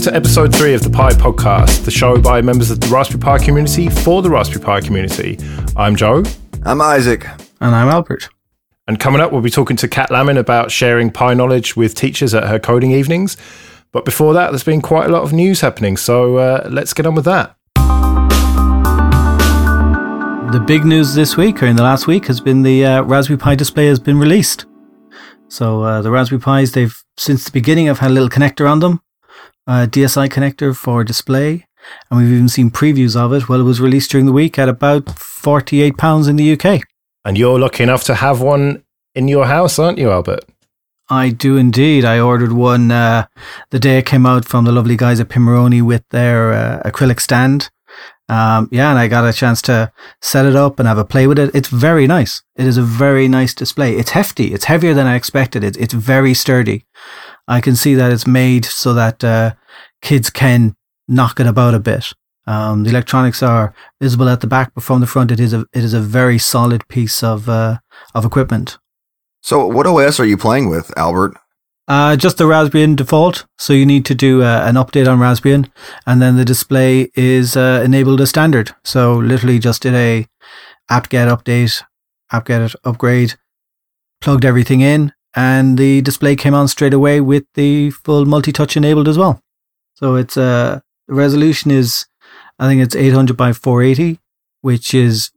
welcome to episode three of the Pi Podcast, the show by members of the Raspberry Pi community for the Raspberry Pi community. I'm Joe. I'm Isaac. And I'm Albert. And coming up, we'll be talking to Cat Lamin about sharing Pi knowledge with teachers at her coding evenings. But before that, there's been quite a lot of news happening, so uh, let's get on with that. The big news this week, or in the last week, has been the uh, Raspberry Pi display has been released. So uh, the Raspberry Pis, they've since the beginning, have had a little connector on them, a DSI connector for display, and we've even seen previews of it. Well, it was released during the week at about forty-eight pounds in the UK. And you're lucky enough to have one in your house, aren't you, Albert? I do indeed. I ordered one uh, the day it came out from the lovely guys at Pimoroni with their uh, acrylic stand. Um, yeah, and I got a chance to set it up and have a play with it. It's very nice. It is a very nice display. It's hefty. It's heavier than I expected. It, it's very sturdy. I can see that it's made so that uh, kids can knock it about a bit. Um, the electronics are visible at the back, but from the front, it is a it is a very solid piece of uh, of equipment. So, what OS are you playing with, Albert? Uh, just the Raspbian default. So you need to do uh, an update on Raspbian, and then the display is uh, enabled as standard. So literally just did a apt-get update, apt-get upgrade, plugged everything in, and the display came on straight away with the full multi-touch enabled as well. So it's uh, resolution is, I think it's 800 by 480, which is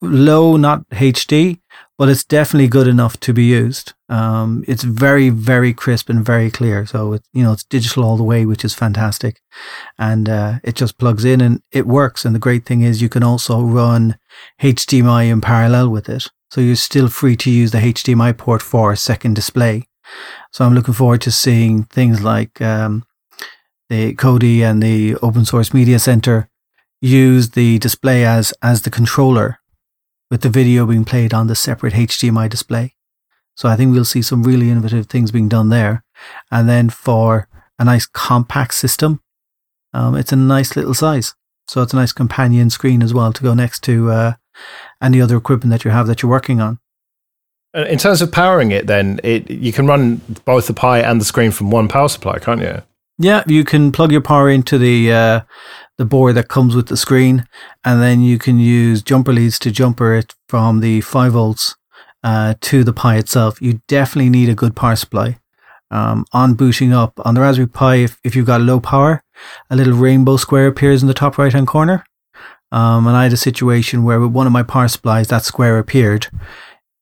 low, not HD, but it's definitely good enough to be used. Um, it's very, very crisp and very clear. So it's, you know, it's digital all the way, which is fantastic. And, uh, it just plugs in and it works. And the great thing is you can also run HDMI in parallel with it. So you're still free to use the HDMI port for a second display. So I'm looking forward to seeing things like, um, the Kodi and the open source media center use the display as, as the controller with the video being played on the separate HDMI display. So I think we'll see some really innovative things being done there. And then for a nice compact system, um, it's a nice little size. So it's a nice companion screen as well to go next to uh, any other equipment that you have that you're working on. Uh, in terms of powering it, then it you can run both the Pi and the screen from one power supply, can't you? Yeah, you can plug your power into the uh, the board that comes with the screen, and then you can use jumper leads to jumper it from the five volts uh, to the Pi itself. You definitely need a good power supply. Um, on booting up on the Raspberry Pi, if, if you've got low power, a little rainbow square appears in the top right hand corner. Um, and I had a situation where with one of my power supplies, that square appeared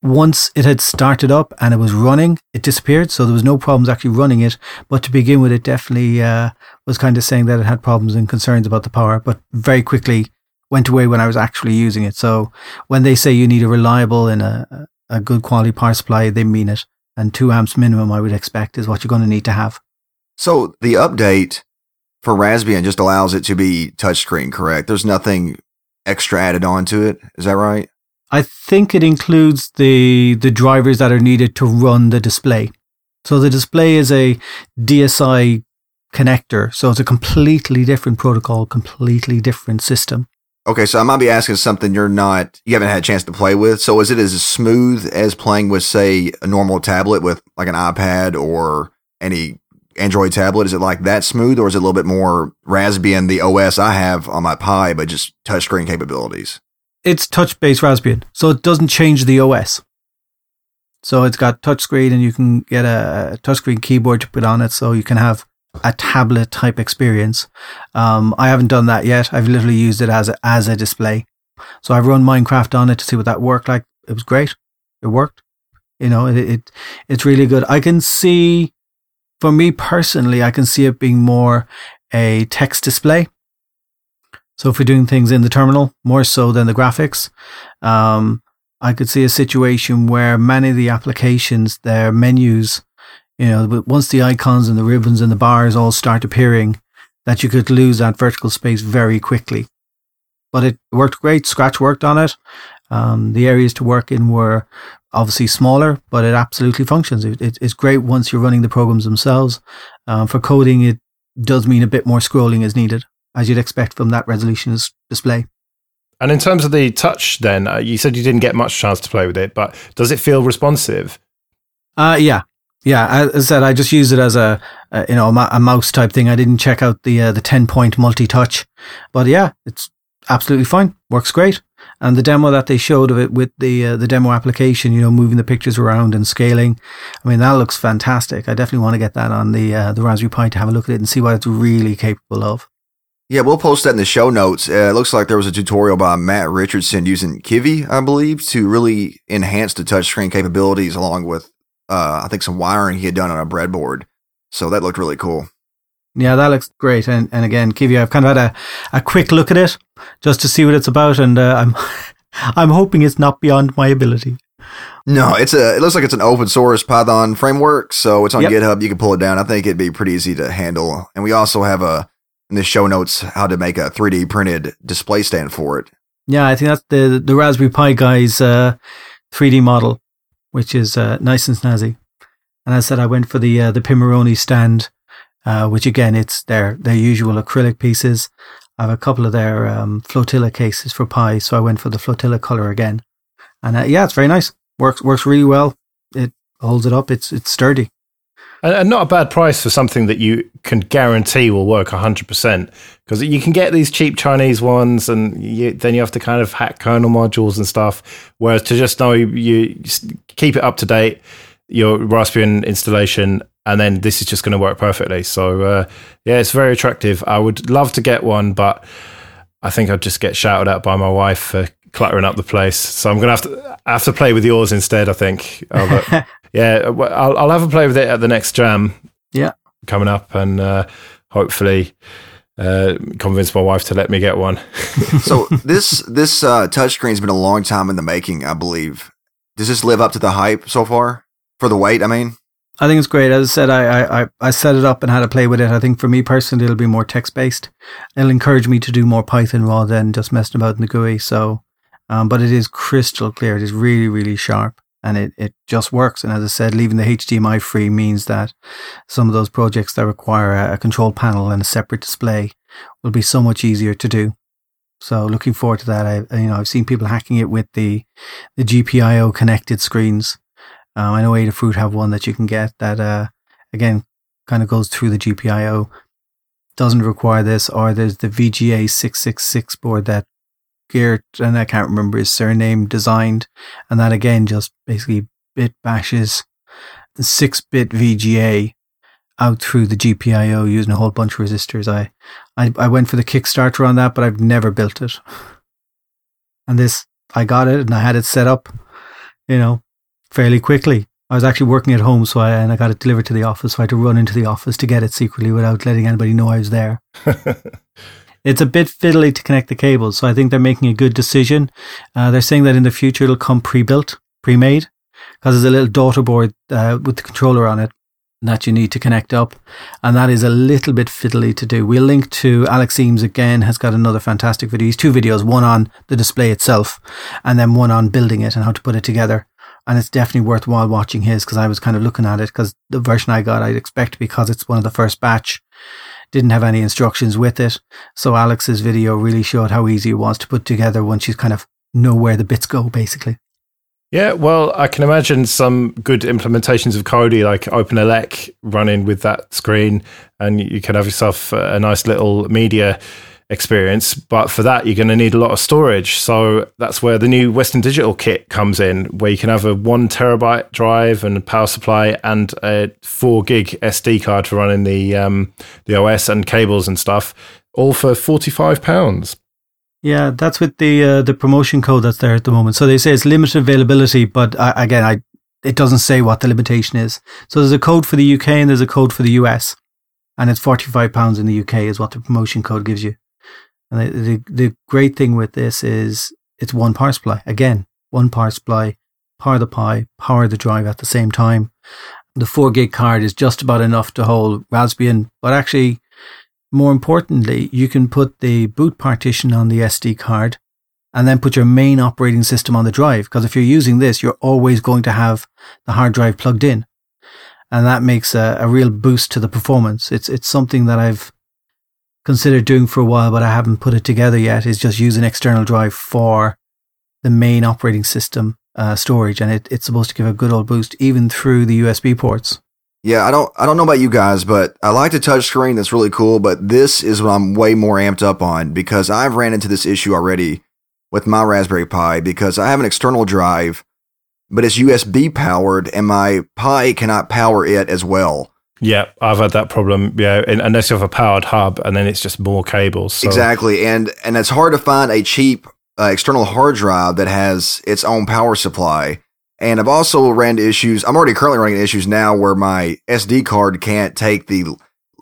once it had started up and it was running, it disappeared. So there was no problems actually running it. But to begin with, it definitely uh, was kind of saying that it had problems and concerns about the power, but very quickly went away when I was actually using it. So when they say you need a reliable and a, a good quality power supply, they mean it. And two amps minimum, I would expect, is what you're going to need to have. So the update for Raspbian just allows it to be touchscreen, correct? There's nothing extra added on to it. Is that right? I think it includes the the drivers that are needed to run the display. So the display is a DSI connector, so it's a completely different protocol, completely different system. Okay, so I might be asking something you're not you haven't had a chance to play with. So is it as smooth as playing with say a normal tablet with like an iPad or any Android tablet? Is it like that smooth or is it a little bit more Raspbian the OS I have on my Pi but just touchscreen capabilities? it's touch based Raspbian, so it doesn't change the OS. So it's got touchscreen, and you can get a touchscreen keyboard to put on it, so you can have a tablet type experience. Um, I haven't done that yet. I've literally used it as a, as a display. So I've run Minecraft on it to see what that worked like. It was great. It worked. You know, it, it it's really good. I can see, for me personally, I can see it being more a text display so if we're doing things in the terminal more so than the graphics, um, I could see a situation where many of the applications, their menus, you know, once the icons and the ribbons and the bars all start appearing, that you could lose that vertical space very quickly. But it worked great. Scratch worked on it. Um, the areas to work in were obviously smaller, but it absolutely functions. It, it, it's great once you're running the programs themselves. Um, for coding, it does mean a bit more scrolling is needed as you'd expect from that resolution display. And in terms of the touch, then uh, you said you didn't get much chance to play with it, but does it feel responsive? Uh, yeah, Yeah, as I said, I just use it as a, a you know a, mouse type thing. I didn't check out the uh, the ten point multi touch, but yeah, it's absolutely fine. Works great. And the demo that they showed of it with the uh, the demo application, you know, moving the pictures around and scaling, I mean, that looks fantastic. I definitely want to get that on the uh, the Raspberry Pi to have a look at it and see what it's really capable of. Yeah, we'll post that in the show notes. Uh, it looks like there was a tutorial by Matt Richardson using Kivy, I believe, to really enhance the touchscreen capabilities, along with uh, I think some wiring he had done on a breadboard. So that looked really cool. Yeah, that looks great. And and again, Kivy, I've kind of had a, a quick look at it just to see what it's about, and uh, I'm I'm hoping it's not beyond my ability. No, it's a. It looks like it's an open source Python framework, so it's on yep. GitHub. You can pull it down. I think it'd be pretty easy to handle. And we also have a in the show notes how to make a 3D printed display stand for it. Yeah, I think that's the the Raspberry Pi guy's uh, 3D model, which is uh, nice and snazzy. And as I said, I went for the uh, the Pimoroni stand, uh, which again, it's their their usual acrylic pieces. I have a couple of their um, flotilla cases for Pi, so I went for the flotilla color again. And uh, yeah, it's very nice. works works really well. It holds it up. It's it's sturdy and not a bad price for something that you can guarantee will work 100% because you can get these cheap chinese ones and you, then you have to kind of hack kernel modules and stuff whereas to just know you, you keep it up to date your raspbian installation and then this is just going to work perfectly so uh, yeah it's very attractive i would love to get one but i think i'd just get shouted at by my wife for cluttering up the place so i'm going to have to have to play with yours instead i think uh, yeah, I'll, I'll have a play with it at the next jam. Yeah, coming up, and uh, hopefully uh, convince my wife to let me get one. so this this uh, touchscreen's been a long time in the making, I believe. Does this live up to the hype so far for the wait? I mean, I think it's great. As I said, I, I I set it up and had to play with it. I think for me personally, it'll be more text based. It'll encourage me to do more Python rather than just messing about in the GUI. So, um, but it is crystal clear. It is really really sharp and it, it just works. And as I said, leaving the HDMI free means that some of those projects that require a, a control panel and a separate display will be so much easier to do. So looking forward to that. I, you know, I've seen people hacking it with the, the GPIO connected screens. Um, I know Adafruit have one that you can get that, uh, again, kind of goes through the GPIO. Doesn't require this, or there's the VGA 666 board that Gert, and I can't remember his surname, designed. And that again just basically bit bashes the 6 bit VGA out through the GPIO using a whole bunch of resistors. I, I, I went for the Kickstarter on that, but I've never built it. And this, I got it and I had it set up, you know, fairly quickly. I was actually working at home, so I and I got it delivered to the office. So I had to run into the office to get it secretly without letting anybody know I was there. It's a bit fiddly to connect the cables, so I think they're making a good decision. Uh, they're saying that in the future it'll come pre-built, pre-made, because there's a little daughter board uh, with the controller on it that you need to connect up, and that is a little bit fiddly to do. We'll link to Alex Eames again has got another fantastic video. He's two videos, one on the display itself, and then one on building it and how to put it together. And it's definitely worthwhile watching his because I was kind of looking at it because the version I got, I'd expect because it's one of the first batch didn't have any instructions with it. So Alex's video really showed how easy it was to put together once you kind of know where the bits go, basically. Yeah, well, I can imagine some good implementations of Kodi, like OpenELEC, running with that screen, and you can have yourself a nice little media experience. But for that, you're going to need a lot of storage. So that's where the new Western Digital kit comes in, where you can have a one terabyte drive and power supply and a four gig SD card for running the um, the OS and cables and stuff, all for forty five pounds. Yeah, that's with the uh, the promotion code that's there at the moment. So they say it's limited availability, but I, again, I it doesn't say what the limitation is. So there's a code for the UK and there's a code for the US, and it's forty five pounds in the UK is what the promotion code gives you. And the, the, the great thing with this is it's one power supply. Again, one power supply, power the Pi, power the drive at the same time. The four gig card is just about enough to hold Raspbian, but actually, more importantly, you can put the boot partition on the SD card and then put your main operating system on the drive. Because if you're using this, you're always going to have the hard drive plugged in. And that makes a, a real boost to the performance. It's, it's something that I've considered doing for a while, but I haven't put it together yet, is just use an external drive for the main operating system uh, storage. And it, it's supposed to give a good old boost even through the USB ports. Yeah, I don't I don't know about you guys, but I like the touchscreen. That's really cool. But this is what I'm way more amped up on because I've ran into this issue already with my Raspberry Pi because I have an external drive, but it's USB powered, and my Pi cannot power it as well. Yeah, I've had that problem. Yeah, unless you have a powered hub, and then it's just more cables. So. Exactly, and and it's hard to find a cheap uh, external hard drive that has its own power supply. And I've also ran into issues. I'm already currently running into issues now where my SD card can't take the,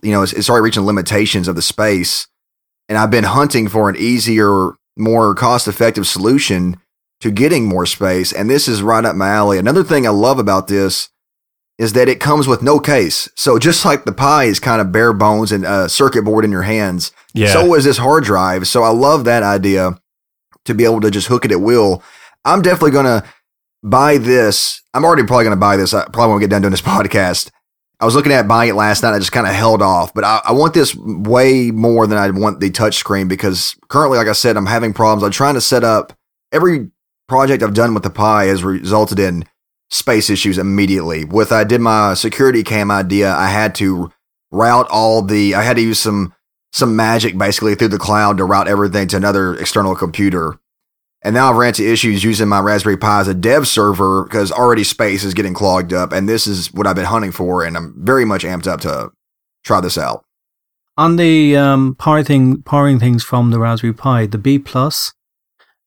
you know, it's, it's already reaching limitations of the space. And I've been hunting for an easier, more cost effective solution to getting more space. And this is right up my alley. Another thing I love about this is that it comes with no case. So just like the Pi is kind of bare bones and a circuit board in your hands, yeah. so is this hard drive. So I love that idea to be able to just hook it at will. I'm definitely going to buy this. I'm already probably going to buy this. I probably won't get done doing this podcast. I was looking at buying it last night. I just kind of held off, but I, I, want this way more than I want the touchscreen because currently, like I said, I'm having problems. I'm trying to set up every project I've done with the Pi has resulted in space issues immediately. With I did my security cam idea, I had to route all the. I had to use some some magic basically through the cloud to route everything to another external computer. And now I've ran into issues using my Raspberry Pi as a dev server because already space is getting clogged up. And this is what I've been hunting for. And I'm very much amped up to try this out. On the um, power thing, powering things from the Raspberry Pi, the B Plus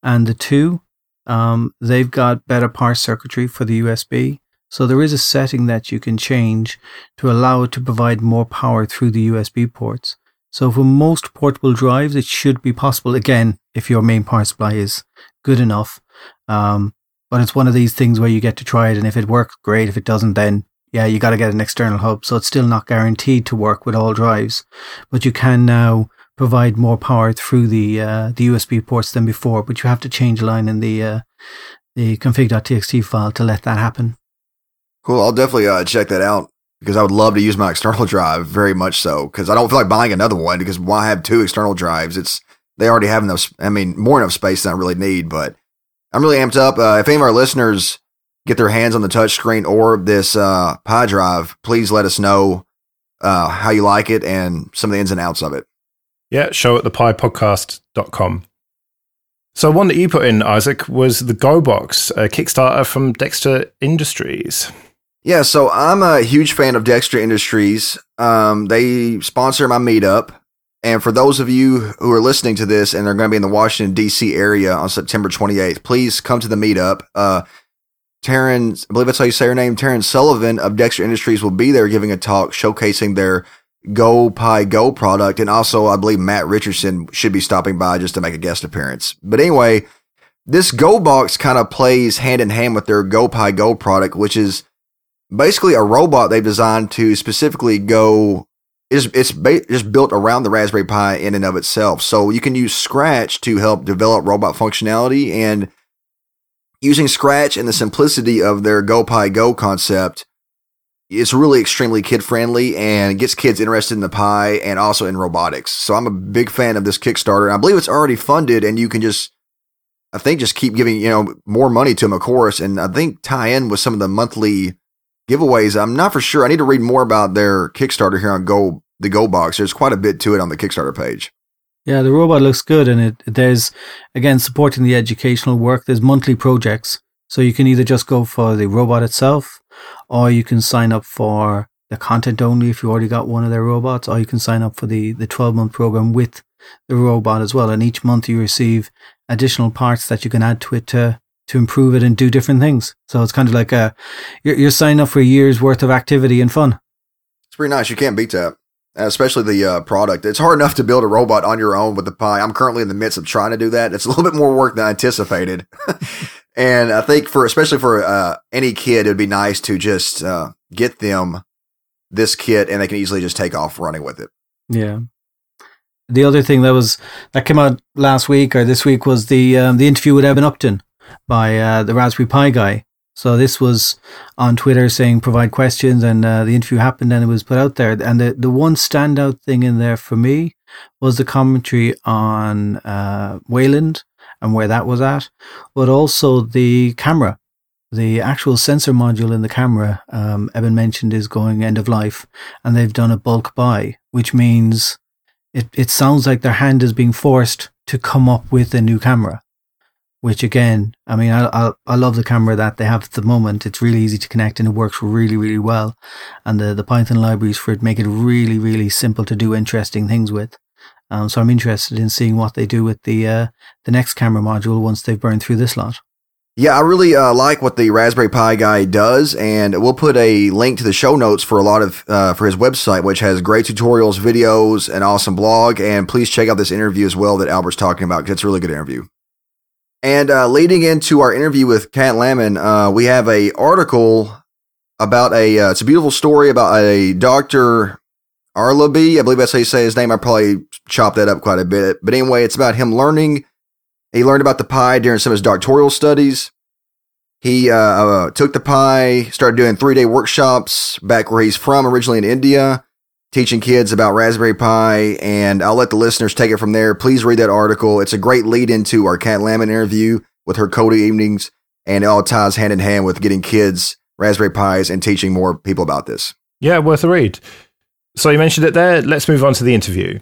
and the 2, um, they've got better power circuitry for the USB. So there is a setting that you can change to allow it to provide more power through the USB ports. So for most portable drives, it should be possible. Again, if your main power supply is good enough. Um, but it's one of these things where you get to try it, and if it works, great. If it doesn't, then yeah, you got to get an external hub. So it's still not guaranteed to work with all drives, but you can now provide more power through the uh, the USB ports than before. But you have to change a line in the uh, the config.txt file to let that happen. Cool. I'll definitely uh, check that out because I would love to use my external drive very much so because I don't feel like buying another one because why have two external drives? It's they already have enough. I mean, more enough space than I really need. But I'm really amped up. Uh, if any of our listeners get their hands on the touchscreen or this uh, Pi drive, please let us know uh, how you like it and some of the ins and outs of it. Yeah, show at thepipodcast.com. So one that you put in, Isaac, was the GoBox, a Kickstarter from Dexter Industries. Yeah, so I'm a huge fan of Dexter Industries. Um, they sponsor my meetup. And for those of you who are listening to this and they're going to be in the Washington, D.C. area on September 28th, please come to the meetup. Uh, Taryn, I believe that's how you say her name, Taryn Sullivan of Dexter Industries will be there giving a talk showcasing their GoPiGo product. And also, I believe Matt Richardson should be stopping by just to make a guest appearance. But anyway, this GoBox kind of plays hand in hand with their GoPiGo product, which is basically a robot they've designed to specifically go it's it's ba- just built around the Raspberry Pi in and of itself. So you can use Scratch to help develop robot functionality and using Scratch and the simplicity of their GoPiGo concept. It's really extremely kid friendly and gets kids interested in the Pi and also in robotics. So I'm a big fan of this Kickstarter. I believe it's already funded and you can just, I think, just keep giving, you know, more money to them, of course. And I think tie in with some of the monthly giveaways. I'm not for sure. I need to read more about their Kickstarter here on Go the GoBox. There's quite a bit to it on the Kickstarter page. Yeah, the robot looks good, and it there's again supporting the educational work. There's monthly projects, so you can either just go for the robot itself, or you can sign up for the content only if you already got one of their robots, or you can sign up for the the 12 month program with the robot as well. And each month you receive additional parts that you can add to it to to improve it and do different things. So it's kind of like a you're, you're signing up for a year's worth of activity and fun. It's pretty nice. You can't beat that, especially the uh, product. It's hard enough to build a robot on your own with the Pi. I'm currently in the midst of trying to do that. It's a little bit more work than I anticipated. and I think for especially for uh, any kid, it'd be nice to just uh, get them this kit and they can easily just take off running with it. Yeah. The other thing that was that came out last week or this week was the um, the interview with Eben Upton by uh, the Raspberry Pi guy. So this was on Twitter saying provide questions, and uh, the interview happened, and it was put out there. And the the one standout thing in there for me was the commentary on uh, Wayland and where that was at, but also the camera. the actual sensor module in the camera, um, mentioned, is going end of life, and they've done a bulk buy, which means it, it sounds like their hand is being forced to come up with a new camera. Which again, I mean, I, I, I love the camera that they have at the moment. It's really easy to connect and it works really, really well. And the, the Python libraries for it make it really, really simple to do interesting things with. Um, so I'm interested in seeing what they do with the uh, the next camera module once they've burned through this lot. Yeah, I really uh, like what the Raspberry Pi guy does, and we'll put a link to the show notes for a lot of uh, for his website, which has great tutorials, videos, an awesome blog. And please check out this interview as well that Albert's talking about because it's a really good interview. And uh, leading into our interview with Cat Lamin, uh, we have a article about a. Uh, it's a beautiful story about a Doctor Arlaby. I believe that's how you say his name. I probably chopped that up quite a bit, but anyway, it's about him learning he learned about the Pi during some of his doctoral studies. He uh, uh, took the Pi, started doing three day workshops back where he's from, originally in India, teaching kids about Raspberry Pi. And I'll let the listeners take it from there. Please read that article. It's a great lead into our Cat Lamin interview with her coding evenings, and it all ties hand in hand with getting kids Raspberry Pis and teaching more people about this. Yeah, worth a read. So you mentioned it there. Let's move on to the interview.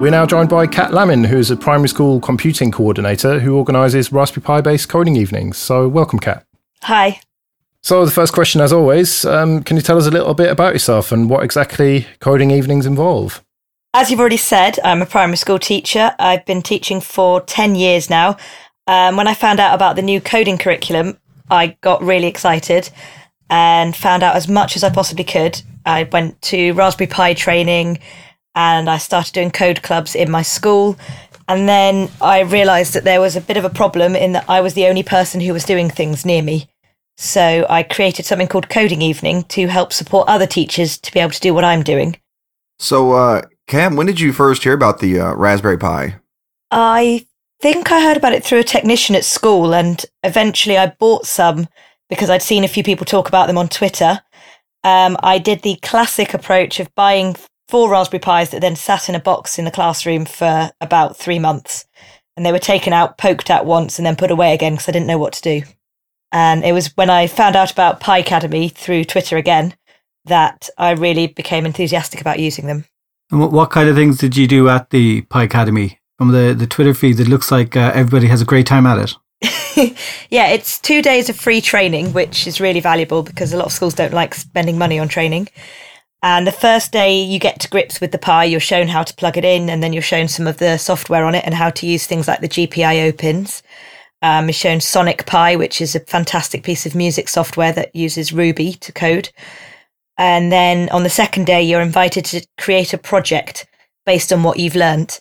We're now joined by Cat Lamin, who is a primary school computing coordinator who organises Raspberry Pi based coding evenings. So, welcome, Cat. Hi. So, the first question, as always, um, can you tell us a little bit about yourself and what exactly coding evenings involve? As you've already said, I'm a primary school teacher. I've been teaching for 10 years now. Um, when I found out about the new coding curriculum, I got really excited and found out as much as I possibly could. I went to Raspberry Pi training, and I started doing code clubs in my school. And then I realized that there was a bit of a problem in that I was the only person who was doing things near me. So I created something called Coding Evening to help support other teachers to be able to do what I'm doing. So, uh, Cam, when did you first hear about the uh, Raspberry Pi? I think I heard about it through a technician at school, and eventually I bought some because I'd seen a few people talk about them on Twitter. Um, I did the classic approach of buying four Raspberry Pis that then sat in a box in the classroom for about three months. And they were taken out, poked at once, and then put away again because I didn't know what to do. And it was when I found out about Picademy through Twitter again that I really became enthusiastic about using them. And what kind of things did you do at the Picademy? From the, the Twitter feed, it looks like uh, everybody has a great time at it. yeah, it's two days of free training, which is really valuable because a lot of schools don't like spending money on training. And the first day you get to grips with the Pi, you're shown how to plug it in, and then you're shown some of the software on it and how to use things like the GPIO pins. Um, you're shown Sonic Pi, which is a fantastic piece of music software that uses Ruby to code. And then on the second day, you're invited to create a project based on what you've learnt,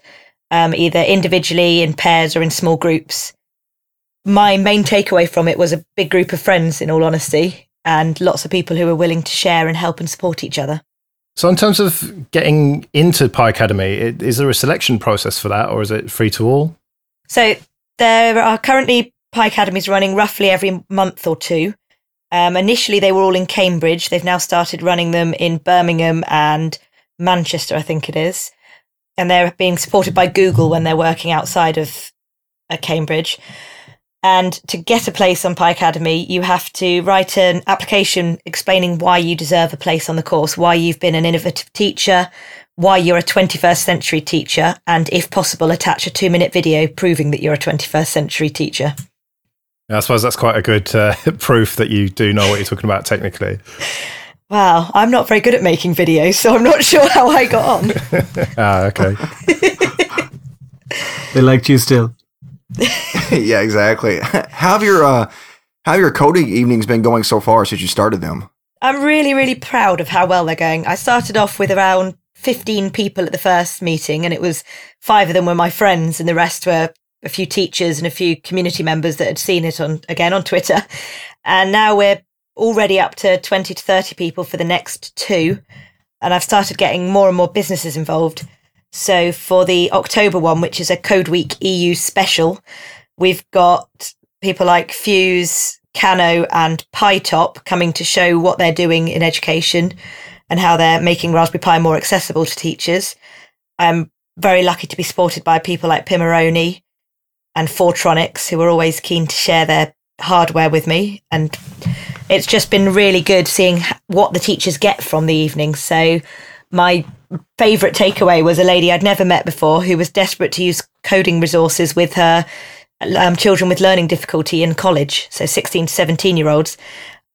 um, either individually, in pairs, or in small groups. My main takeaway from it was a big group of friends, in all honesty, and lots of people who were willing to share and help and support each other. So, in terms of getting into Picademy, is there a selection process for that, or is it free to all? So, there are currently Picademies running roughly every month or two. Um, initially, they were all in Cambridge. They've now started running them in Birmingham and Manchester, I think it is. And they're being supported by Google when they're working outside of uh, Cambridge. And to get a place on Picademy, you have to write an application explaining why you deserve a place on the course, why you've been an innovative teacher, why you're a 21st century teacher, and if possible, attach a two minute video proving that you're a 21st century teacher. I suppose that's quite a good uh, proof that you do know what you're talking about technically. Well, I'm not very good at making videos, so I'm not sure how I got on. ah, okay. they liked you still. yeah, exactly. How have your uh, how have your coding evenings been going so far since you started them? I'm really, really proud of how well they're going. I started off with around 15 people at the first meeting, and it was five of them were my friends, and the rest were a few teachers and a few community members that had seen it on again on Twitter. And now we're already up to 20 to 30 people for the next two. And I've started getting more and more businesses involved. So for the October one, which is a Code Week EU special, we've got people like FUZE, Kano, and pi-top coming to show what they're doing in education and how they're making Raspberry Pi more accessible to teachers. I'm very lucky to be supported by people like Pimoroni, and 4tronix, who are always keen to share their hardware with me. And it's just been really good seeing what the teachers get from the evening. So my favourite takeaway was a lady I'd never met before who was desperate to use coding resources with her um, children with learning difficulty in college, so 16 to 17 year olds.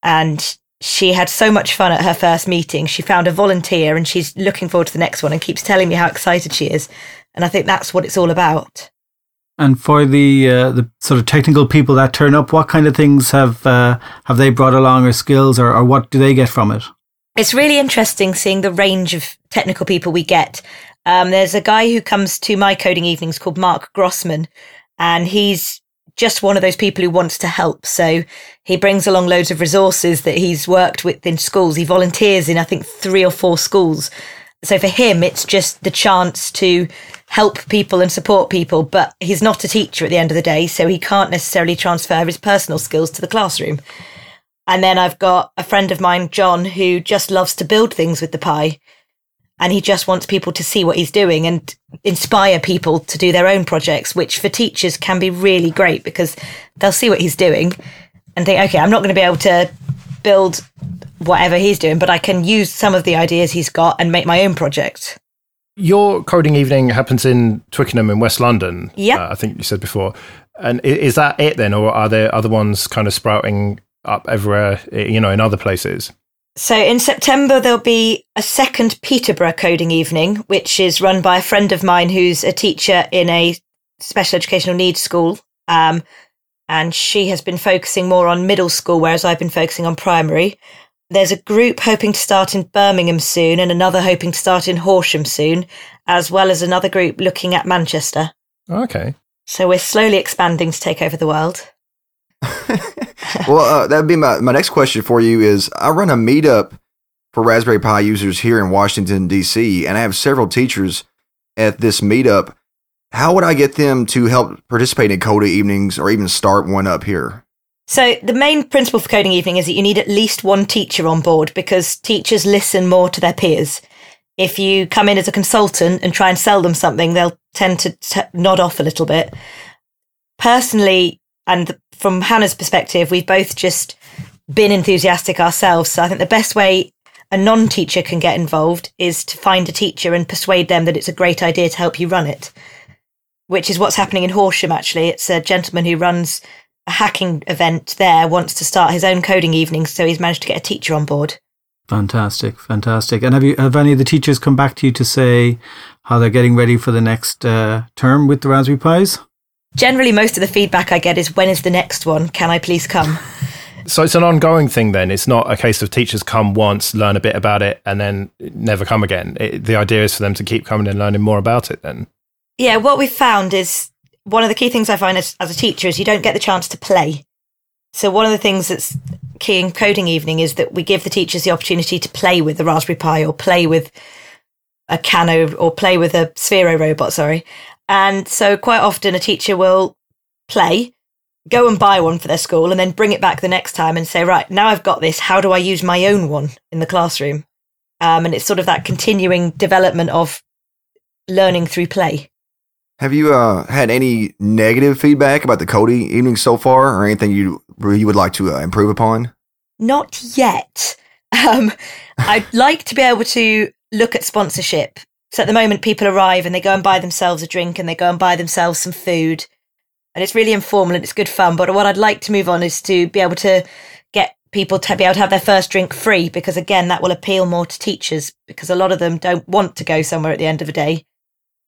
And she had so much fun at her first meeting. She found a volunteer and she's looking forward to the next one and keeps telling me how excited she is. And I think that's what it's all about. And for the uh, the sort of technical people that turn up, what kind of things have uh, have they brought along, or skills, or, or what do they get from it? It's really interesting seeing the range of technical people we get. Um, there's a guy who comes to my coding evenings called Mark Grossman, and he's just one of those people who wants to help. So he brings along loads of resources that he's worked with in schools. He volunteers in, I think, three or four schools. So for him, it's just the chance to help people and support people. But he's not a teacher at the end of the day, so he can't necessarily transfer his personal skills to the classroom. And then I've got a friend of mine, John, who just loves to build things with the Pi and he just wants people to see what he's doing and inspire people to do their own projects, which for teachers can be really great because they'll see what he's doing and think, okay, I'm not going to be able to build whatever he's doing, but I can use some of the ideas he's got and make my own project. Your coding evening happens in Twickenham in West London. Yeah, uh, I think you said before. And is that it then, or are there other ones kind of sprouting up everywhere? You know, in other places? So in September, there'll be a second Peterborough coding evening, which is run by a friend of mine who's a teacher in a special educational needs school. Um, and she has been focusing more on middle school, whereas I've been focusing on primary. There's a group hoping to start in Birmingham soon and another hoping to start in Horsham soon, as well as another group looking at Manchester. Okay. So we're slowly expanding to take over the world. well, uh, that'd be my, my next question for you is I run a meetup for Raspberry Pi users here in Washington, D.C., and I have several teachers at this meetup. How would I get them to help participate in coding evenings or even start one up here? So, the main principle for coding evening is that you need at least one teacher on board because teachers listen more to their peers. If you come in as a consultant and try and sell them something, they'll tend to t- nod off a little bit. Personally, and from Hannah's perspective, we've both just been enthusiastic ourselves. So I think the best way a non teacher can get involved is to find a teacher and persuade them that it's a great idea to help you run it, which is what's happening in Horsham, actually. It's a gentleman who runs a hacking event there, wants to start his own coding evenings. So he's managed to get a teacher on board. Fantastic, fantastic. And have you have any of the teachers come back to you to say how they're getting ready for the next uh, term with the Raspberry Pis? Generally, most of the feedback I get is, when is the next one? Can I please come? So it's an ongoing thing then. It's not a case of teachers come once, learn a bit about it, and then never come again. It, the idea is for them to keep coming and learning more about it then. Yeah, what we've found is one of the key things I find as, as a teacher is you don't get the chance to play. So one of the things that's key in coding evening is that we give the teachers the opportunity to play with the Raspberry Pi or play with a Kano or play with a Sphero robot, sorry. And so quite often a teacher will play, go and buy one for their school, and then bring it back the next time and say, right, now I've got this. How do I use my own one in the classroom? Um, and it's sort of that continuing development of learning through play. Have you uh, had any negative feedback about the Cody evening so far, or anything you you would like to uh, improve upon? Not yet. Um, I'd like to be able to look at sponsorship so at the moment, people arrive and they go and buy themselves a drink and they go and buy themselves some food. And it's really informal and it's good fun. But what I'd like to move on is to be able to get people to be able to have their first drink free because, again, that will appeal more to teachers because a lot of them don't want to go somewhere at the end of the day.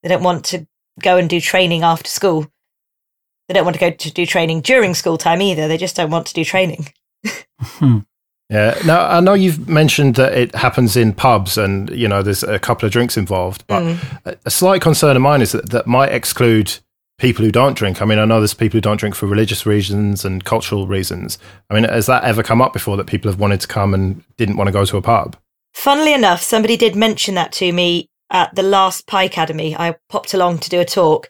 They don't want to go and do training after school. They don't want to go to do training during school time either. They just don't want to do training. Hmm. Yeah. Now I know you've mentioned that it happens in pubs, and you know there's a couple of drinks involved. But mm. a slight concern of mine is that that might exclude people who don't drink. I mean, I know there's people who don't drink for religious reasons and cultural reasons. I mean, has that ever come up before that people have wanted to come and didn't want to go to a pub? Funnily enough, somebody did mention that to me at the last Picademy. I popped along to do a talk,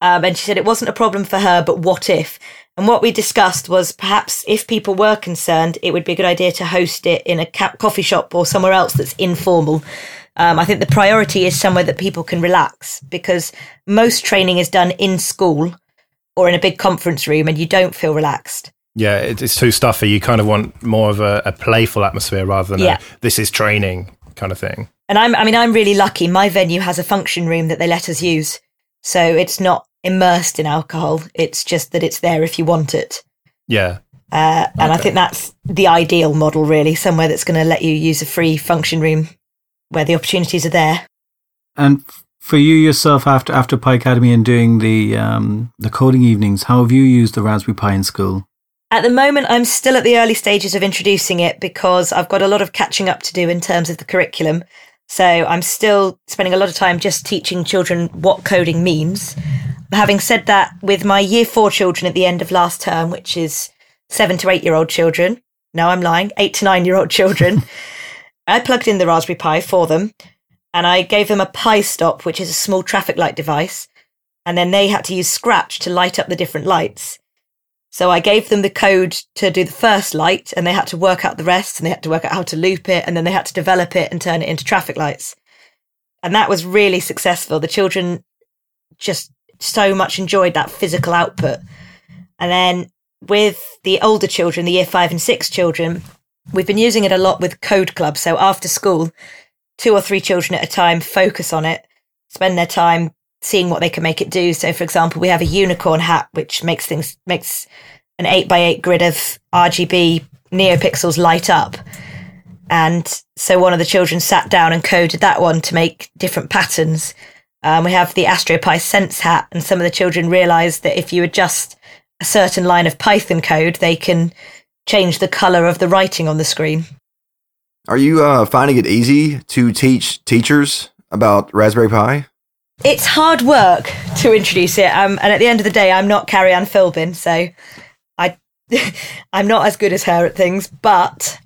um, and she said it wasn't a problem for her, but what if? And what we discussed was perhaps if people were concerned, it would be a good idea to host it in a ca- coffee shop or somewhere else that's informal. Um, I think the priority is somewhere that people can relax because most training is done in school. or in a big conference room and you don't feel relaxed. Yeah, it's too stuffy. You kind of want more of a, a playful atmosphere rather than Yeah. a, this is training kind of thing. And I'm, I mean, I'm really lucky. My venue has a function room that they let us use. So it's not immersed in alcohol. It's just that it's there if you want it. Yeah. Uh, and I think that's the ideal model, really, somewhere that's going to let you use a free function room where the opportunities are there. And for you yourself, after after Picademy and doing the um, the coding evenings, how have you used the Raspberry Pi in school? At the moment, I'm still at the early stages of introducing it because I've got a lot of catching up to do in terms of the curriculum. So I'm still spending a lot of time just teaching children what coding means. Having said that, with my year four children at the end of last term, which is seven to eight year old children, no, I'm lying, eight to nine year old children, I plugged in the Raspberry Pi for them and I gave them a Pi stop, which is a small traffic light device. And then they had to use Scratch to light up the different lights. So I gave them the code to do the first light and they had to work out the rest and they had to work out how to loop it and then they had to develop it and turn it into traffic lights. And that was really successful. The children just so much enjoyed that physical output. And then with the older children, the year five and six children, we've been using it a lot with Code Club. So after school, two or three children at a time focus on it, spend their time seeing what they can make it do. So, for example, we have a unicorn hat, which makes things makes an eight by eight grid of RGB neopixels light up. And so one of the children sat down and coded that one to make different patterns. Um, we have the AstroPi Sense hat, and some of the children realise that if you adjust a certain line of Python code, they can change the color of the writing on the screen. Are you uh, finding it easy to teach teachers about Raspberry Pi? it's hard work to introduce it. Um, and at the end of the day, I'm not Carrie Anne Philbin, so I, I'm not as good as her at things. But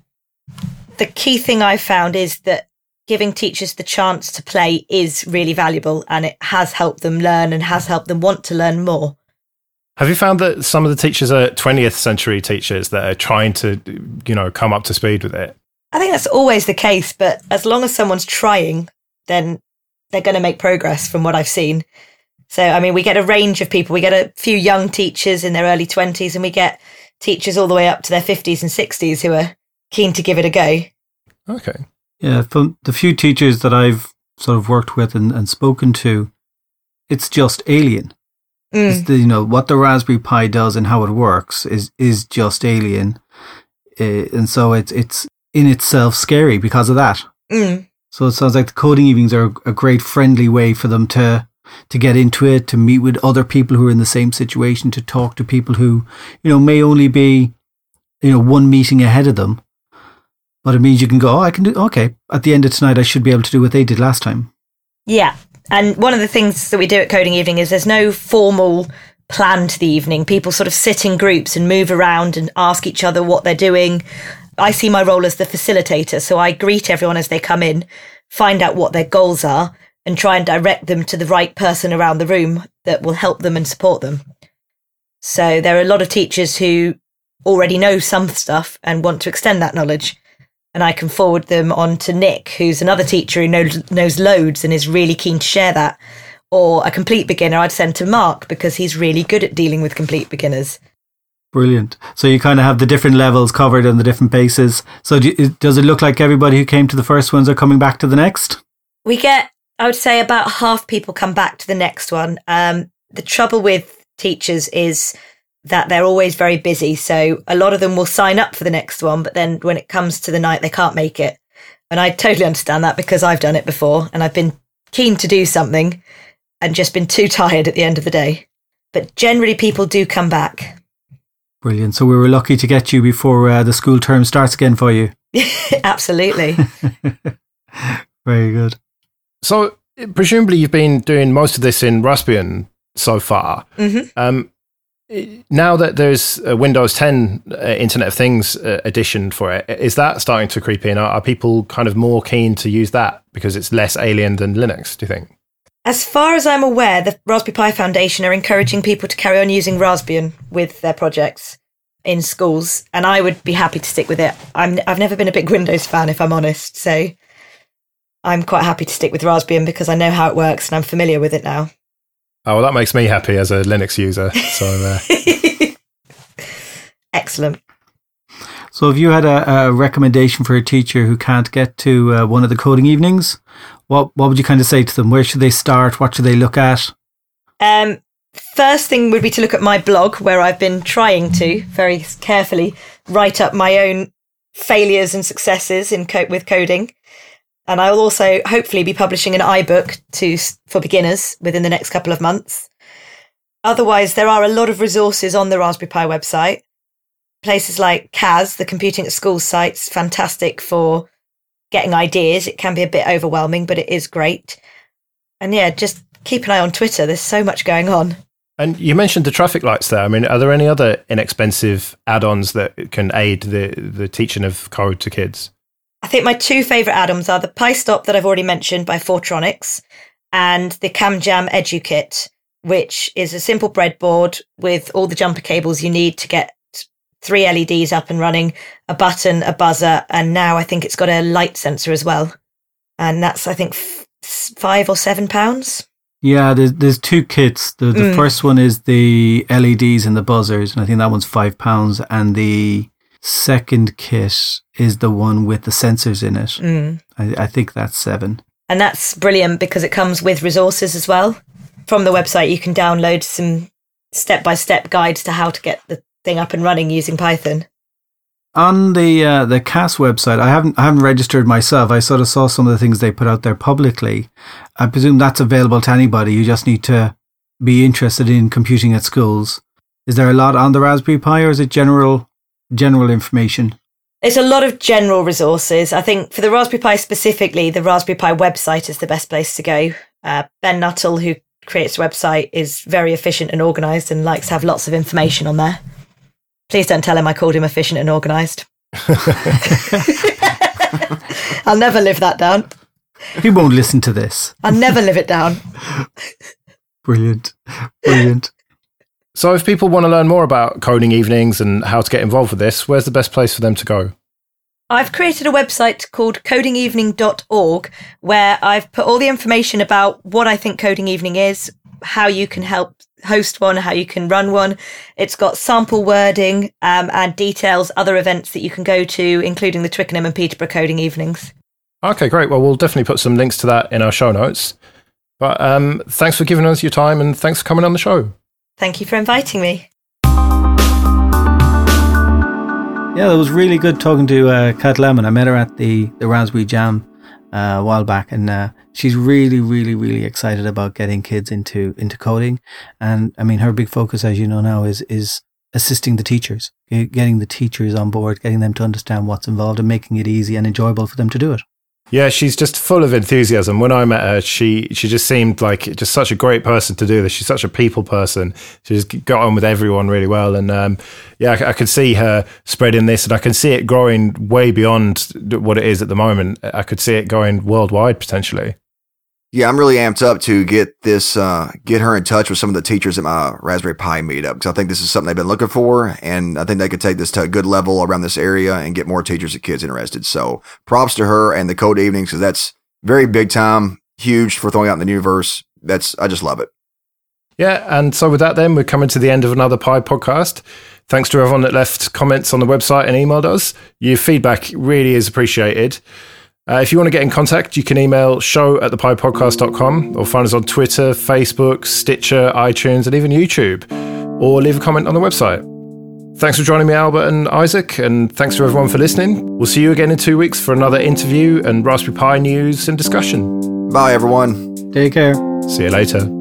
the key thing I found is that giving teachers the chance to play is really valuable, and it has helped them learn and has helped them want to learn more. Have you found that some of the teachers are 20th century teachers that are trying to, you know, come up to speed with it? I think that's always the case, but as long as someone's trying, then they're going to make progress from what I've seen. So, I mean, we get a range of people. We get a few young teachers in their early 20s, and we get teachers all the way up to their 50s and 60s who are keen to give it a go. Okay. Yeah, from the few teachers that I've sort of worked with and, and spoken to, it's just alien. Mm. The, you know what the Raspberry Pi does and how it works is is just alien, uh, and so it's it's in itself scary because of that. Mm. So it sounds like the coding evenings are a great friendly way for them to to get into it, to meet with other people who are in the same situation, to talk to people who you know may only be you know one meeting ahead of them, but it means you can go. Oh, I can do okay. At the end of tonight, I should be able to do what they did last time. Yeah. And one of the things that we do at Coding Evening is there's no formal plan to the evening. People sort of sit in groups and move around and ask each other what they're doing. I see my role as the facilitator. So I greet everyone as they come in, find out what their goals are, and try and direct them to the right person around the room that will help them and support them. So there are a lot of teachers who already know some stuff and want to extend that knowledge and I can forward them on to Nick, who's another teacher who knows knows loads and is really keen to share that. Or a complete beginner, I'd send to Mark because he's really good at dealing with complete beginners. Brilliant. So you kind of have the different levels covered and the different bases. So do you, does it look like everybody who came to the first ones are coming back to the next? We get, I would say, about half people come back to the next one. Um, the trouble with teachers is that they're always very busy. So a lot of them will sign up for the next one, but then when it comes to the night, they can't make it. And I totally understand that because I've done it before and I've been keen to do something and just been too tired at the end of the day. But generally, people do come back. Brilliant. So we were lucky to get you before uh, the school term starts again for you. Absolutely. Very good. So presumably you've been doing most of this in Raspbian so far. hmm Um, i- now that there's a Windows 10 uh, Internet of Things uh, edition for it, is that starting to creep in? Are, are people kind of more keen to use that because it's less alien than Linux? Do you think? As far as I'm aware, the Raspberry Pi Foundation are encouraging people to carry on using Raspbian with their projects in schools, and I would be happy to stick with it. I'm, I've never been a big Windows fan, if I'm honest, so I'm quite happy to stick with Raspbian because I know how it works and I'm familiar with it now. Oh, well, that makes me happy as a Linux user. So, uh, Excellent. So, if you had a, a, recommendation for a teacher who can't get to uh, one of the coding evenings, what what would you kind of say to them? Where should they start? What should they look at? Um, first thing would be to look at my blog, where I've been trying to very carefully write up my own failures and successes in cope with coding. And I'll also hopefully be publishing an iBook to for beginners within the next couple of months. Otherwise, there are a lot of resources on the Raspberry Pi website. Places like CAS, the Computing at School site, site's fantastic for getting ideas. It can be a bit overwhelming, but it is great. And yeah, just keep an eye on Twitter. There's so much going on. And you mentioned the traffic lights there. I mean, are there any other inexpensive add-ons that can aid the the teaching of code to kids? I think my two favorite add-ons are the PiStop that I've already mentioned by 4tronix and the CamJam EduKit, which is a simple breadboard with all the jumper cables you need to get three LEDs up and running, a button, a buzzer, and now I think it's got a light sensor as well. And that's I think f- five or seven pounds. Yeah, there's there's two kits. The the mm. first one is the LEDs and the buzzers, and I think that one's five pounds. And the second kit is the one with the sensors in it. Mm. I, I think that's seven. And that's brilliant because it comes with resources as well. From the website, you can download some step by step guides to how to get the thing up and running using Python. On the uh, the CAS website, I haven't I haven't registered myself. I sort of saw some of the things they put out there publicly. I presume that's available to anybody. You just need to be interested in computing at schools. Is there a lot on the Raspberry Pi, or is it general general information? It's a lot of general resources. I think for the Raspberry Pi specifically, the Raspberry Pi website is the best place to go. Uh, ben Nuttall, who creates the website, is very efficient and organized and likes to have lots of information on there. Please don't tell him I called him efficient and organised. I'll never live that down. He won't listen to this. I'll never live it down. Brilliant. Brilliant. So, if people want to learn more about coding evenings and how to get involved with this, where's the best place for them to go? I've created a website called codingevening.org where I've put all the information about what I think coding evening is, how you can help host one, how you can run one. It's got sample wording um, and details other events that you can go to, including the Twickenham and Peterborough coding evenings. Okay, great. Well, we'll definitely put some links to that in our show notes. But um, thanks for giving us your time and thanks for coming on the show. Thank you for inviting me. Yeah, it was really good talking to uh, Cat Lamin. I met her at the, the Raspberry Jam uh, a while back, and uh, she's really, really, really excited about getting kids into into coding. And I mean, her big focus, as you know now, is is assisting the teachers, getting the teachers on board, getting them to understand what's involved, and making it easy and enjoyable for them to do it. Yeah, she's just full of enthusiasm. When I met her, she she just seemed like just such a great person to do this. She's such a people person. She just got on with everyone really well, and um, yeah, I, I could see her spreading this, and I can see it growing way beyond what it is at the moment. I could see it going worldwide potentially. Yeah, I'm really amped up to get this, uh, get her in touch with some of the teachers at my Raspberry Pi meetup because I think this is something they've been looking for, and I think they could take this to a good level around this area and get more teachers and kids interested. So, props to her and the Code Evenings because that's very big time, huge for throwing out in the universe. That's I just love it. Yeah, and so with that, then we're coming to the end of another Pi podcast. Thanks to everyone that left comments on the website and emailed us. Your feedback really is appreciated. Uh, if you want to get in contact, you can email show at thepipodcast.com or find us on Twitter, Facebook, Stitcher, iTunes, and even YouTube, or leave a comment on the website. Thanks for joining me, Albert and Isaac, and thanks to everyone for listening. We'll see you again in two weeks for another interview and Raspberry Pi news and discussion. Bye, everyone. Take care. See you later.